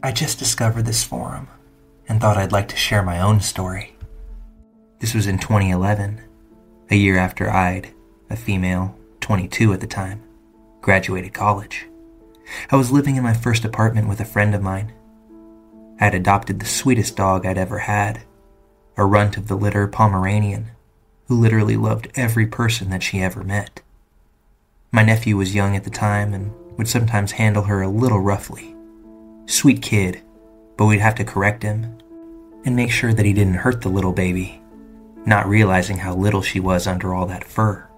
I just discovered this forum and thought I'd like to share my own story. This was in 2011, a year after I'd, a female, 22 at the time, graduated college. I was living in my first apartment with a friend of mine. I had adopted the sweetest dog I'd ever had, a runt of the litter Pomeranian, who literally loved every person that she ever met. My nephew was young at the time and would sometimes handle her a little roughly. Sweet kid, but we'd have to correct him and make sure that he didn't hurt the little baby, not realizing how little she was under all that fur.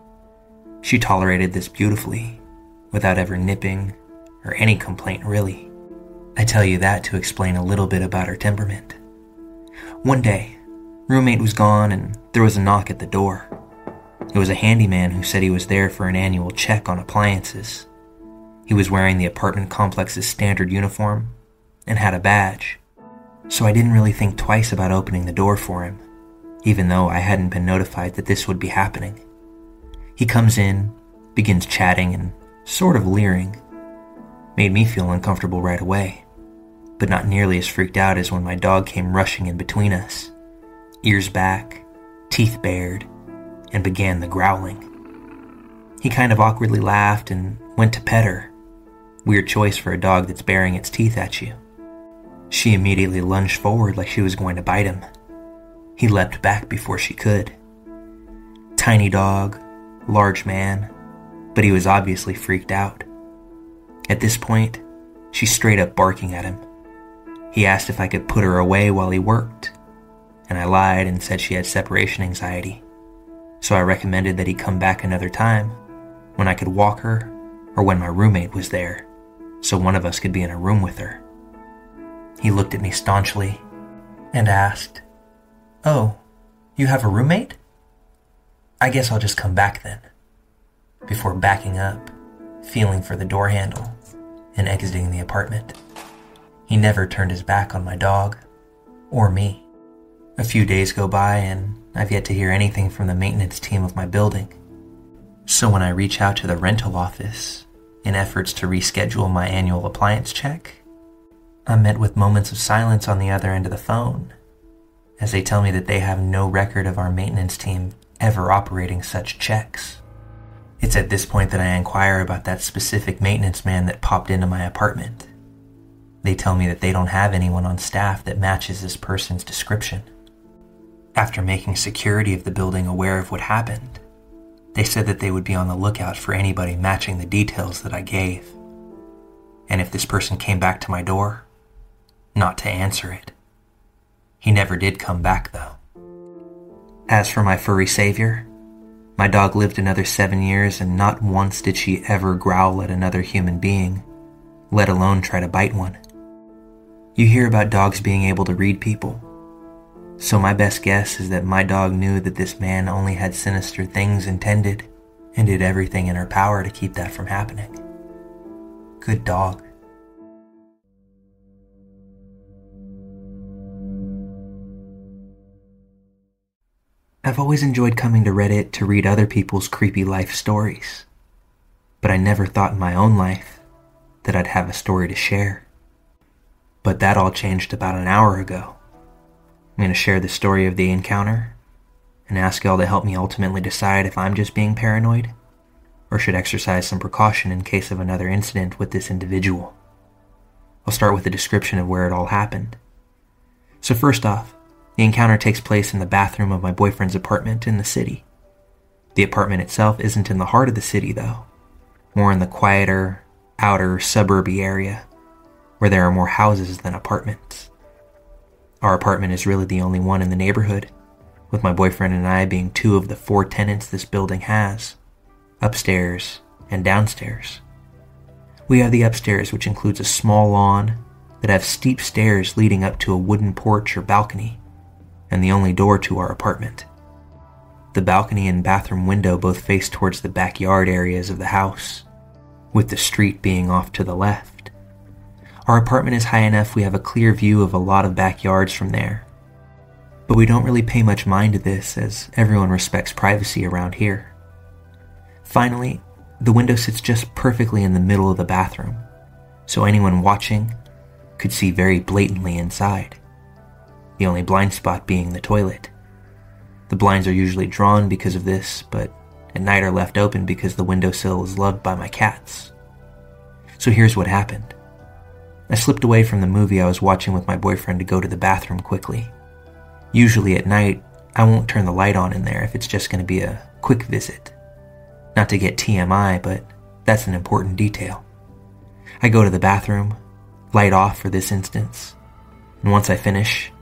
She tolerated this beautifully, without ever nipping or any complaint really. I tell you that to explain a little bit about her temperament. One day, roommate was gone and there was a knock at the door. It was a handyman who said he was there for an annual check on appliances. He was wearing the apartment complex's standard uniform and had a badge, so I didn't really think twice about opening the door for him, even though I hadn't been notified that this would be happening. He comes in, begins chatting and sort of leering. Made me feel uncomfortable right away, but not nearly as freaked out as when my dog came rushing in between us, ears back, teeth bared, and began the growling. He kind of awkwardly laughed and went to pet her. Weird choice for a dog that's baring its teeth at you. She immediately lunged forward like she was going to bite him. He leapt back before she could. Tiny dog, large man, but he was obviously freaked out. At this point, she's straight up barking at him. He asked if I could put her away while he worked, and I lied and said she had separation anxiety. So I recommended that he come back another time when I could walk her or when my roommate was there, so one of us could be in a room with her. He looked at me staunchly and asked, Oh, you have a roommate? I guess I'll just come back then. Before backing up, feeling for the door handle, and exiting the apartment. He never turned his back on my dog or me. A few days go by, and I've yet to hear anything from the maintenance team of my building. So when I reach out to the rental office in efforts to reschedule my annual appliance check, I'm met with moments of silence on the other end of the phone as they tell me that they have no record of our maintenance team ever operating such checks. It's at this point that I inquire about that specific maintenance man that popped into my apartment. They tell me that they don't have anyone on staff that matches this person's description. After making security of the building aware of what happened, they said that they would be on the lookout for anybody matching the details that I gave. And if this person came back to my door, not to answer it. He never did come back, though. As for my furry savior, my dog lived another seven years and not once did she ever growl at another human being, let alone try to bite one. You hear about dogs being able to read people. So my best guess is that my dog knew that this man only had sinister things intended and did everything in her power to keep that from happening. Good dog. I've always enjoyed coming to Reddit to read other people's creepy life stories, but I never thought in my own life that I'd have a story to share. But that all changed about an hour ago. I'm going to share the story of the encounter and ask y'all to help me ultimately decide if I'm just being paranoid or should exercise some precaution in case of another incident with this individual. I'll start with a description of where it all happened. So, first off, the encounter takes place in the bathroom of my boyfriend's apartment in the city. The apartment itself isn't in the heart of the city, though, more in the quieter, outer, suburby area, where there are more houses than apartments. Our apartment is really the only one in the neighborhood, with my boyfriend and I being two of the four tenants this building has upstairs and downstairs. We have the upstairs, which includes a small lawn that have steep stairs leading up to a wooden porch or balcony, and the only door to our apartment. The balcony and bathroom window both face towards the backyard areas of the house, with the street being off to the left. Our apartment is high enough we have a clear view of a lot of backyards from there. But we don't really pay much mind to this as everyone respects privacy around here. Finally, the window sits just perfectly in the middle of the bathroom, so anyone watching could see very blatantly inside. The only blind spot being the toilet. The blinds are usually drawn because of this, but at night are left open because the windowsill is loved by my cats. So here's what happened. I slipped away from the movie I was watching with my boyfriend to go to the bathroom quickly. Usually at night, I won't turn the light on in there if it's just going to be a quick visit. Not to get TMI, but that's an important detail. I go to the bathroom, light off for this instance, and once I finish,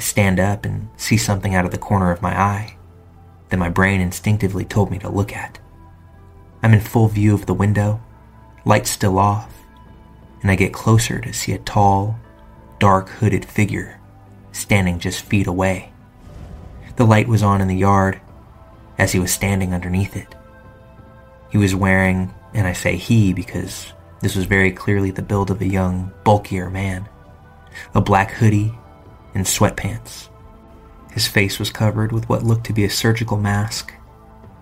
I stand up and see something out of the corner of my eye that my brain instinctively told me to look at. I'm in full view of the window, lights still off, and I get closer to see a tall, dark hooded figure standing just feet away. The light was on in the yard as he was standing underneath it. He was wearing, and I say he because this was very clearly the build of a young, bulkier man, a black hoodie and sweatpants. His face was covered with what looked to be a surgical mask,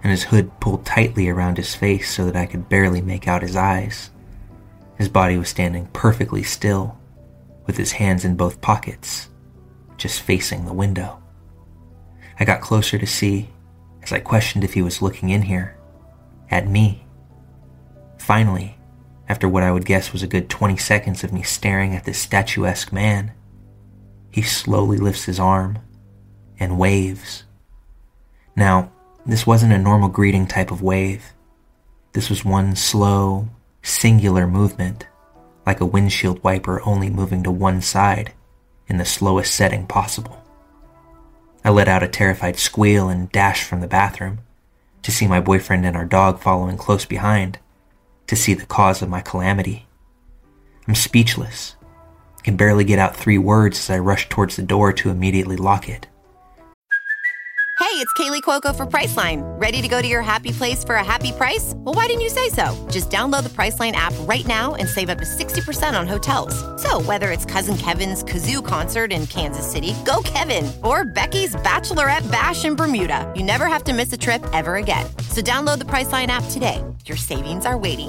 and his hood pulled tightly around his face so that I could barely make out his eyes. His body was standing perfectly still, with his hands in both pockets, just facing the window. I got closer to see as I questioned if he was looking in here at me. Finally, after what I would guess was a good 20 seconds of me staring at this statuesque man, he slowly lifts his arm and waves. Now, this wasn't a normal greeting type of wave. This was one slow, singular movement, like a windshield wiper only moving to one side in the slowest setting possible. I let out a terrified squeal and dashed from the bathroom to see my boyfriend and our dog following close behind, to see the cause of my calamity. I'm speechless, can barely get out three words as I rush towards the door to immediately lock it. Hey, it's Kaley Cuoco for Priceline. Ready to go to your happy place for a happy price? Well, why didn't you say so? Just download the Priceline app right now and save up to 60% on hotels. So, whether it's Cousin Kevin's Kazoo concert in Kansas City, go Kevin, or Becky's Bachelorette Bash in Bermuda, you never have to miss a trip ever again. So, download the Priceline app today. Your savings are waiting.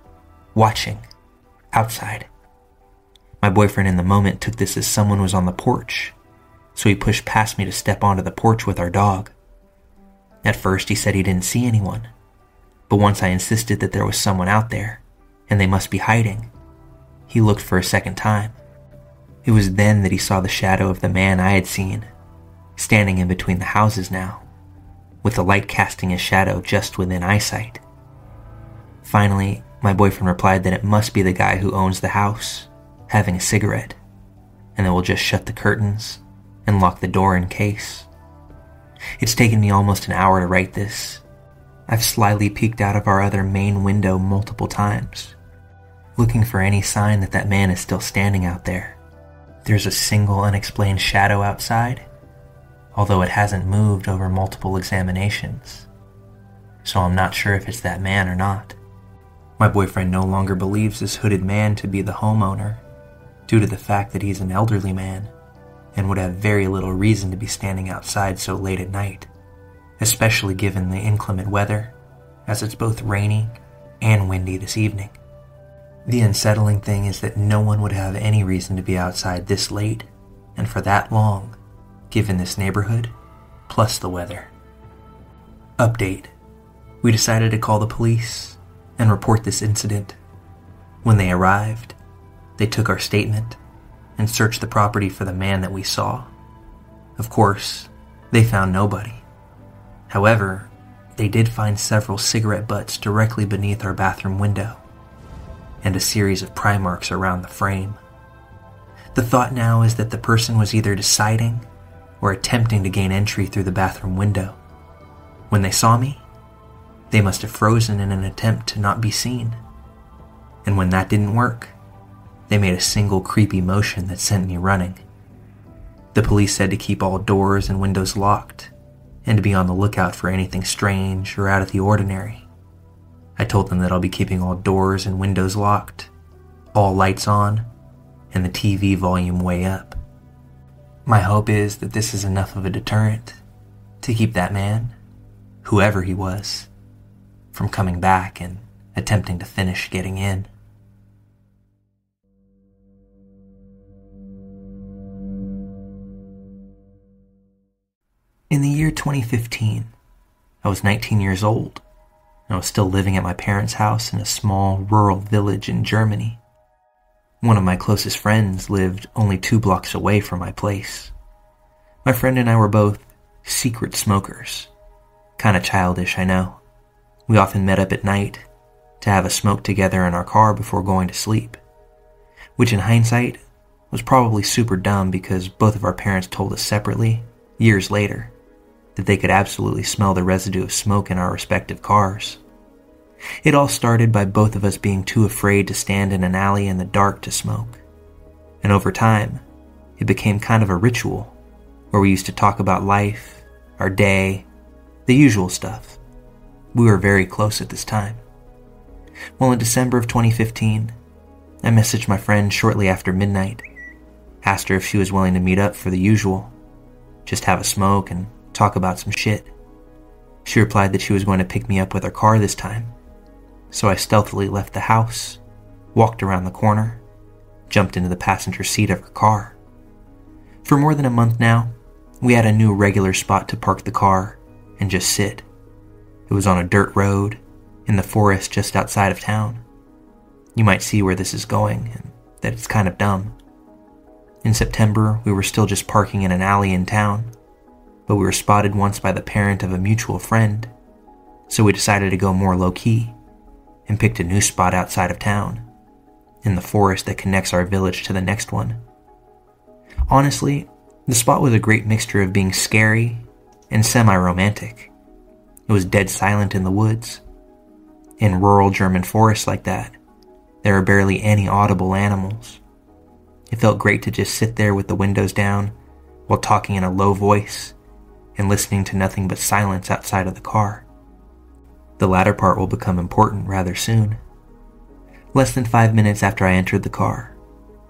watching, outside. My boyfriend in the moment took this as someone was on the porch, so he pushed past me to step onto the porch with our dog. At first, he said he didn't see anyone, but once I insisted that there was someone out there, and they must be hiding, he looked for a second time. It was then that he saw the shadow of the man I had seen, standing in between the houses now, with the light casting his shadow just within eyesight. Finally, my boyfriend replied that it must be the guy who owns the house, having a cigarette, and that we'll just shut the curtains and lock the door in case. It's taken me almost an hour to write this. I've slyly peeked out of our other main window multiple times, looking for any sign that that man is still standing out there. There's a single unexplained shadow outside, although it hasn't moved over multiple examinations. So I'm not sure if it's that man or not. My boyfriend no longer believes this hooded man to be the homeowner due to the fact that he's an elderly man and would have very little reason to be standing outside so late at night, especially given the inclement weather, as it's both rainy and windy this evening. The unsettling thing is that no one would have any reason to be outside this late and for that long, given this neighborhood, plus the weather. Update We decided to call the police and report this incident. When they arrived, they took our statement and searched the property for the man that we saw. Of course, they found nobody. However, they did find several cigarette butts directly beneath our bathroom window and a series of pry marks around the frame. The thought now is that the person was either deciding or attempting to gain entry through the bathroom window. When they saw me, they must have frozen in an attempt to not be seen. And when that didn't work, they made a single creepy motion that sent me running. The police said to keep all doors and windows locked and to be on the lookout for anything strange or out of the ordinary. I told them that I'll be keeping all doors and windows locked, all lights on, and the TV volume way up. My hope is that this is enough of a deterrent to keep that man, whoever he was, from coming back and attempting to finish getting in. In the year 2015, I was 19 years old, and I was still living at my parents' house in a small rural village in Germany. One of my closest friends lived only two blocks away from my place. My friend and I were both secret smokers. Kinda childish, I know. We often met up at night to have a smoke together in our car before going to sleep. Which, in hindsight, was probably super dumb because both of our parents told us separately, years later, that they could absolutely smell the residue of smoke in our respective cars. It all started by both of us being too afraid to stand in an alley in the dark to smoke. And over time, it became kind of a ritual where we used to talk about life, our day, the usual stuff. We were very close at this time. Well, in December of 2015, I messaged my friend shortly after midnight, asked her if she was willing to meet up for the usual, just have a smoke and talk about some shit. She replied that she was going to pick me up with her car this time so I stealthily left the house, walked around the corner, jumped into the passenger seat of her car. For more than a month now, we had a new regular spot to park the car and just sit. It was on a dirt road in the forest just outside of town. You might see where this is going and that it's kind of dumb. In September, we were still just parking in an alley in town, but we were spotted once by the parent of a mutual friend, so we decided to go more low key and picked a new spot outside of town, in the forest that connects our village to the next one. Honestly, the spot was a great mixture of being scary and semi romantic. It was dead silent in the woods. In rural German forests like that, there are barely any audible animals. It felt great to just sit there with the windows down while talking in a low voice and listening to nothing but silence outside of the car. The latter part will become important rather soon. Less than five minutes after I entered the car,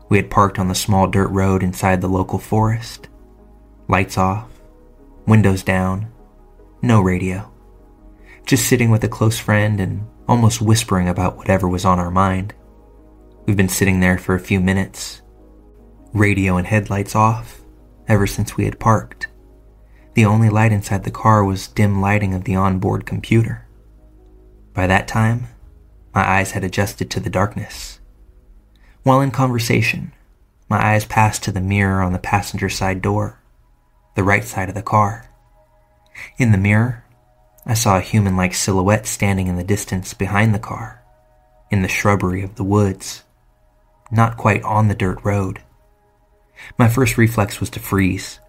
we had parked on the small dirt road inside the local forest. Lights off, windows down, no radio. Just sitting with a close friend and almost whispering about whatever was on our mind. We've been sitting there for a few minutes, radio and headlights off, ever since we had parked. The only light inside the car was dim lighting of the onboard computer. By that time, my eyes had adjusted to the darkness. While in conversation, my eyes passed to the mirror on the passenger side door, the right side of the car. In the mirror, I saw a human like silhouette standing in the distance behind the car, in the shrubbery of the woods, not quite on the dirt road. My first reflex was to freeze.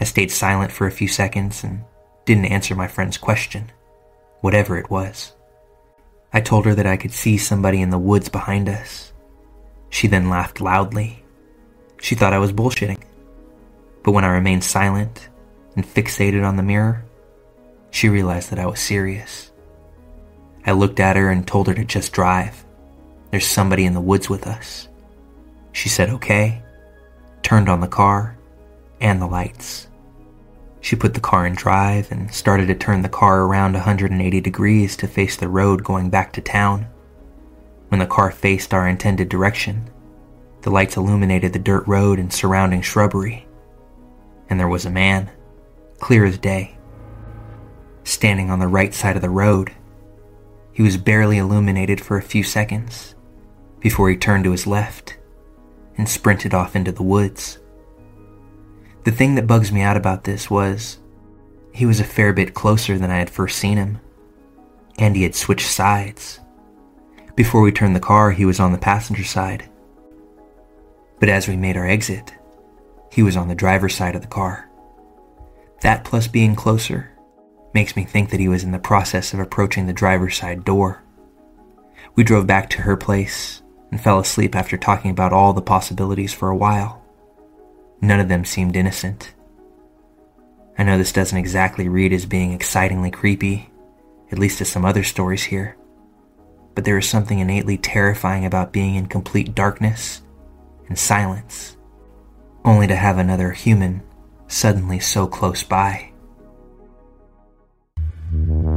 I stayed silent for a few seconds and didn't answer my friend's question, whatever it was. I told her that I could see somebody in the woods behind us. She then laughed loudly. She thought I was bullshitting. But when I remained silent and fixated on the mirror, she realized that I was serious. I looked at her and told her to just drive. There's somebody in the woods with us. She said okay, turned on the car and the lights. She put the car in drive and started to turn the car around 180 degrees to face the road going back to town. When the car faced our intended direction, the lights illuminated the dirt road and surrounding shrubbery. And there was a man, clear as day, standing on the right side of the road. He was barely illuminated for a few seconds before he turned to his left and sprinted off into the woods. The thing that bugs me out about this was he was a fair bit closer than I had first seen him, and he had switched sides. Before we turned the car, he was on the passenger side. But as we made our exit, he was on the driver's side of the car. That plus being closer makes me think that he was in the process of approaching the driver's side door. We drove back to her place and fell asleep after talking about all the possibilities for a while. None of them seemed innocent. I know this doesn't exactly read as being excitingly creepy, at least as some other stories here, but there is something innately terrifying about being in complete darkness and silence, only to have another human suddenly so close by. Mm-hmm.